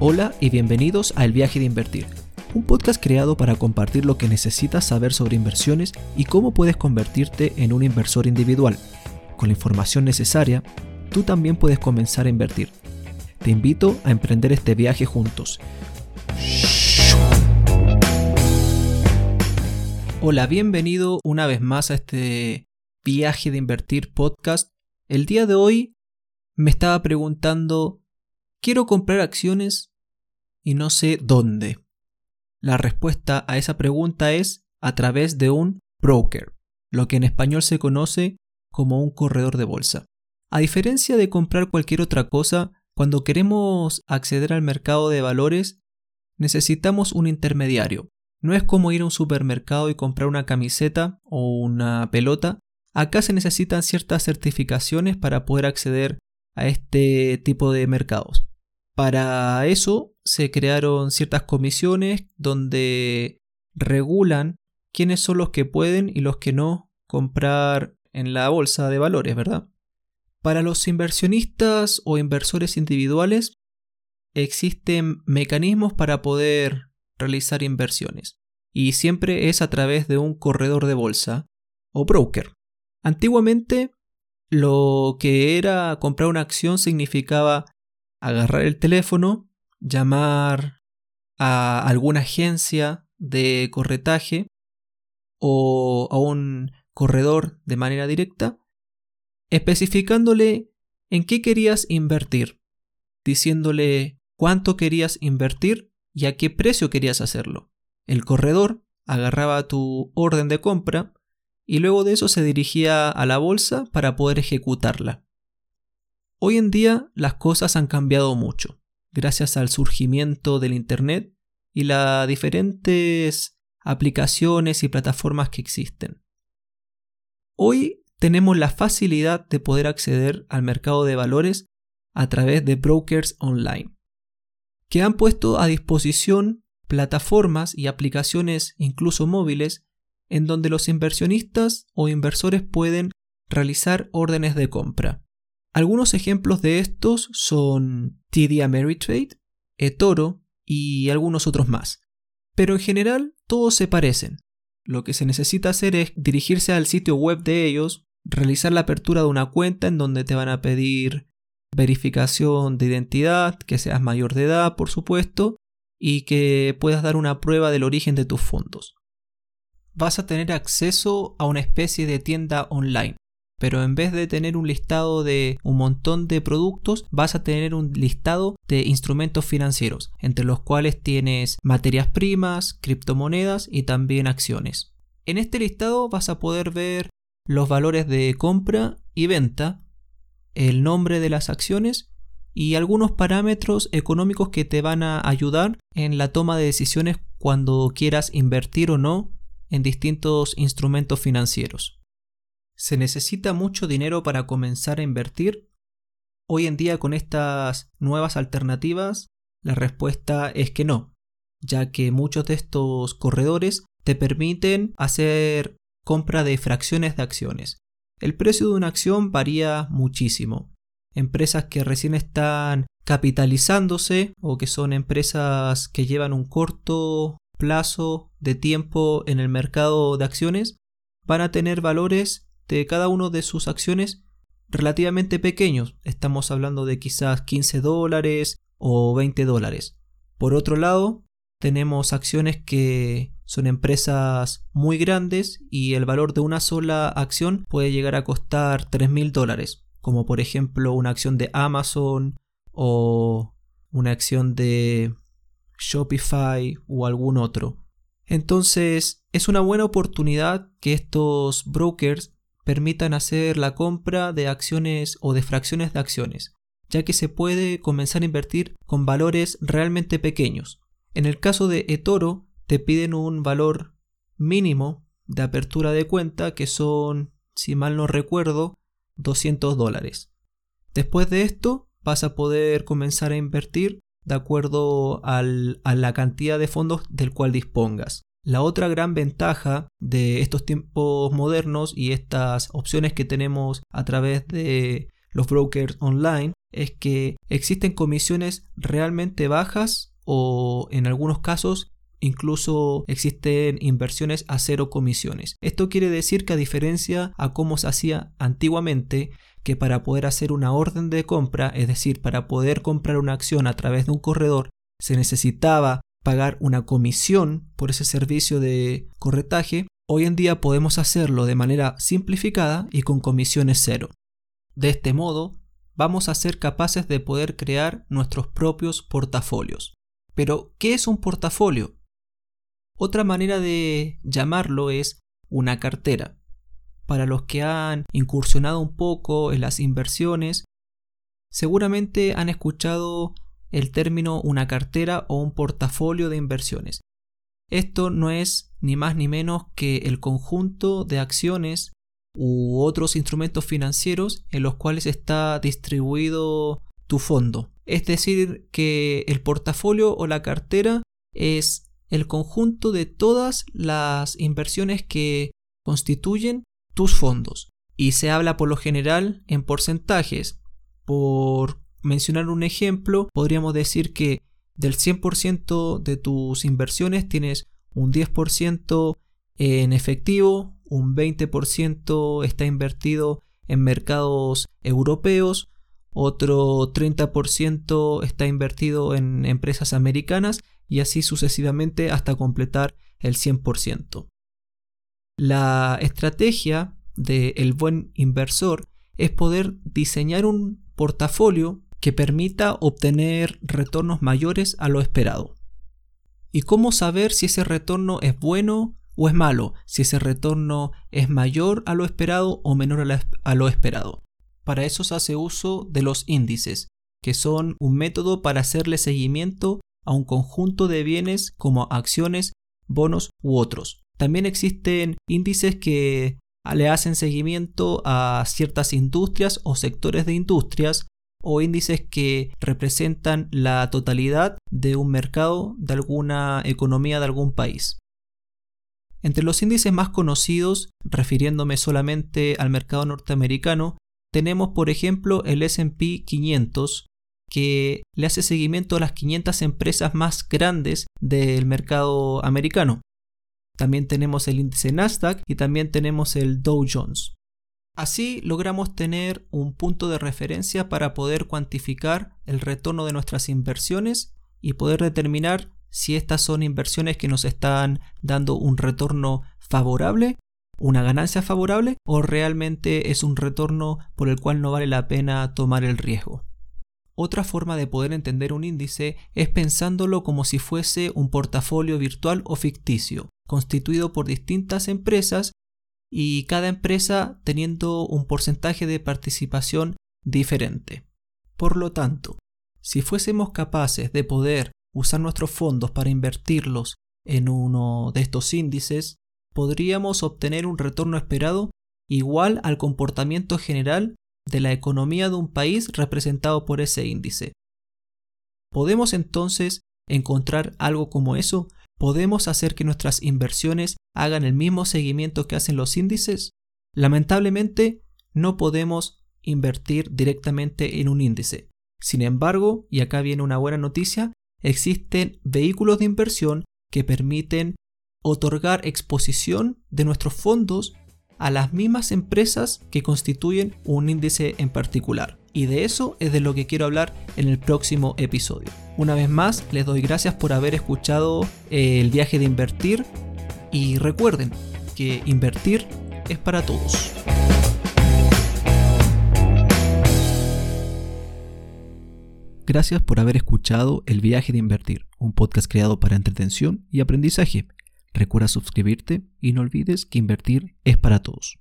Hola y bienvenidos a El viaje de invertir, un podcast creado para compartir lo que necesitas saber sobre inversiones y cómo puedes convertirte en un inversor individual. Con la información necesaria, tú también puedes comenzar a invertir. Te invito a emprender este viaje juntos. Hola, bienvenido una vez más a este viaje de invertir podcast. El día de hoy me estaba preguntando, quiero comprar acciones y no sé dónde. La respuesta a esa pregunta es a través de un broker, lo que en español se conoce como un corredor de bolsa. A diferencia de comprar cualquier otra cosa, cuando queremos acceder al mercado de valores, necesitamos un intermediario. No es como ir a un supermercado y comprar una camiseta o una pelota. Acá se necesitan ciertas certificaciones para poder acceder a este tipo de mercados. Para eso se crearon ciertas comisiones donde regulan quiénes son los que pueden y los que no comprar en la bolsa de valores, ¿verdad? Para los inversionistas o inversores individuales existen mecanismos para poder realizar inversiones y siempre es a través de un corredor de bolsa o broker. Antiguamente lo que era comprar una acción significaba agarrar el teléfono, llamar a alguna agencia de corretaje o a un corredor de manera directa, especificándole en qué querías invertir, diciéndole cuánto querías invertir y a qué precio querías hacerlo. El corredor agarraba tu orden de compra y luego de eso se dirigía a la bolsa para poder ejecutarla. Hoy en día las cosas han cambiado mucho, gracias al surgimiento del Internet y las diferentes aplicaciones y plataformas que existen. Hoy tenemos la facilidad de poder acceder al mercado de valores a través de brokers online, que han puesto a disposición plataformas y aplicaciones incluso móviles en donde los inversionistas o inversores pueden realizar órdenes de compra. Algunos ejemplos de estos son TD Ameritrade, eToro y algunos otros más. Pero en general todos se parecen. Lo que se necesita hacer es dirigirse al sitio web de ellos, realizar la apertura de una cuenta en donde te van a pedir verificación de identidad, que seas mayor de edad, por supuesto, y que puedas dar una prueba del origen de tus fondos vas a tener acceso a una especie de tienda online. Pero en vez de tener un listado de un montón de productos, vas a tener un listado de instrumentos financieros, entre los cuales tienes materias primas, criptomonedas y también acciones. En este listado vas a poder ver los valores de compra y venta, el nombre de las acciones y algunos parámetros económicos que te van a ayudar en la toma de decisiones cuando quieras invertir o no en distintos instrumentos financieros. ¿Se necesita mucho dinero para comenzar a invertir? Hoy en día con estas nuevas alternativas, la respuesta es que no, ya que muchos de estos corredores te permiten hacer compra de fracciones de acciones. El precio de una acción varía muchísimo. Empresas que recién están capitalizándose o que son empresas que llevan un corto plazo de tiempo en el mercado de acciones, van a tener valores de cada uno de sus acciones relativamente pequeños. Estamos hablando de quizás 15 dólares o 20 dólares. Por otro lado, tenemos acciones que son empresas muy grandes y el valor de una sola acción puede llegar a costar 3.000 dólares, como por ejemplo una acción de Amazon o una acción de Shopify o algún otro. Entonces es una buena oportunidad que estos brokers permitan hacer la compra de acciones o de fracciones de acciones, ya que se puede comenzar a invertir con valores realmente pequeños. En el caso de eToro te piden un valor mínimo de apertura de cuenta que son, si mal no recuerdo, 200 dólares. Después de esto vas a poder comenzar a invertir de acuerdo a la cantidad de fondos del cual dispongas. La otra gran ventaja de estos tiempos modernos y estas opciones que tenemos a través de los brokers online es que existen comisiones realmente bajas o en algunos casos incluso existen inversiones a cero comisiones. Esto quiere decir que a diferencia a cómo se hacía antiguamente, que para poder hacer una orden de compra, es decir, para poder comprar una acción a través de un corredor, se necesitaba pagar una comisión por ese servicio de corretaje, hoy en día podemos hacerlo de manera simplificada y con comisiones cero. De este modo, vamos a ser capaces de poder crear nuestros propios portafolios. Pero, ¿qué es un portafolio? Otra manera de llamarlo es una cartera. Para los que han incursionado un poco en las inversiones, seguramente han escuchado el término una cartera o un portafolio de inversiones. Esto no es ni más ni menos que el conjunto de acciones u otros instrumentos financieros en los cuales está distribuido tu fondo. Es decir, que el portafolio o la cartera es el conjunto de todas las inversiones que constituyen tus fondos. Y se habla por lo general en porcentajes. Por mencionar un ejemplo, podríamos decir que del 100% de tus inversiones tienes un 10% en efectivo, un 20% está invertido en mercados europeos, otro 30% está invertido en empresas americanas y así sucesivamente hasta completar el 100%. La estrategia del buen inversor es poder diseñar un portafolio que permita obtener retornos mayores a lo esperado. ¿Y cómo saber si ese retorno es bueno o es malo? Si ese retorno es mayor a lo esperado o menor a, lo esperado. Para eso se hace uso de los índices, que son un método para hacerle seguimiento a un conjunto de bienes como acciones, bonos u otros. También existen índices que le hacen seguimiento a ciertas industrias o sectores de industrias o índices que representan la totalidad de un mercado, de alguna economía de algún país. Entre los índices más conocidos, refiriéndome solamente al mercado norteamericano, tenemos por ejemplo el SP 500, que le hace seguimiento a las 500 empresas más grandes del mercado americano. También tenemos el índice Nasdaq y también tenemos el Dow Jones. Así logramos tener un punto de referencia para poder cuantificar el retorno de nuestras inversiones y poder determinar si estas son inversiones que nos están dando un retorno favorable, una ganancia favorable o realmente es un retorno por el cual no vale la pena tomar el riesgo. Otra forma de poder entender un índice es pensándolo como si fuese un portafolio virtual o ficticio, constituido por distintas empresas y cada empresa teniendo un porcentaje de participación diferente. Por lo tanto, si fuésemos capaces de poder usar nuestros fondos para invertirlos en uno de estos índices, podríamos obtener un retorno esperado igual al comportamiento general de la economía de un país representado por ese índice. ¿Podemos entonces encontrar algo como eso? ¿Podemos hacer que nuestras inversiones hagan el mismo seguimiento que hacen los índices? Lamentablemente, no podemos invertir directamente en un índice. Sin embargo, y acá viene una buena noticia, existen vehículos de inversión que permiten otorgar exposición de nuestros fondos a las mismas empresas que constituyen un índice en particular. Y de eso es de lo que quiero hablar en el próximo episodio. Una vez más, les doy gracias por haber escuchado eh, el viaje de invertir y recuerden que invertir es para todos. Gracias por haber escuchado El viaje de invertir, un podcast creado para entretención y aprendizaje Recuerda suscribirte y no olvides que invertir es para todos.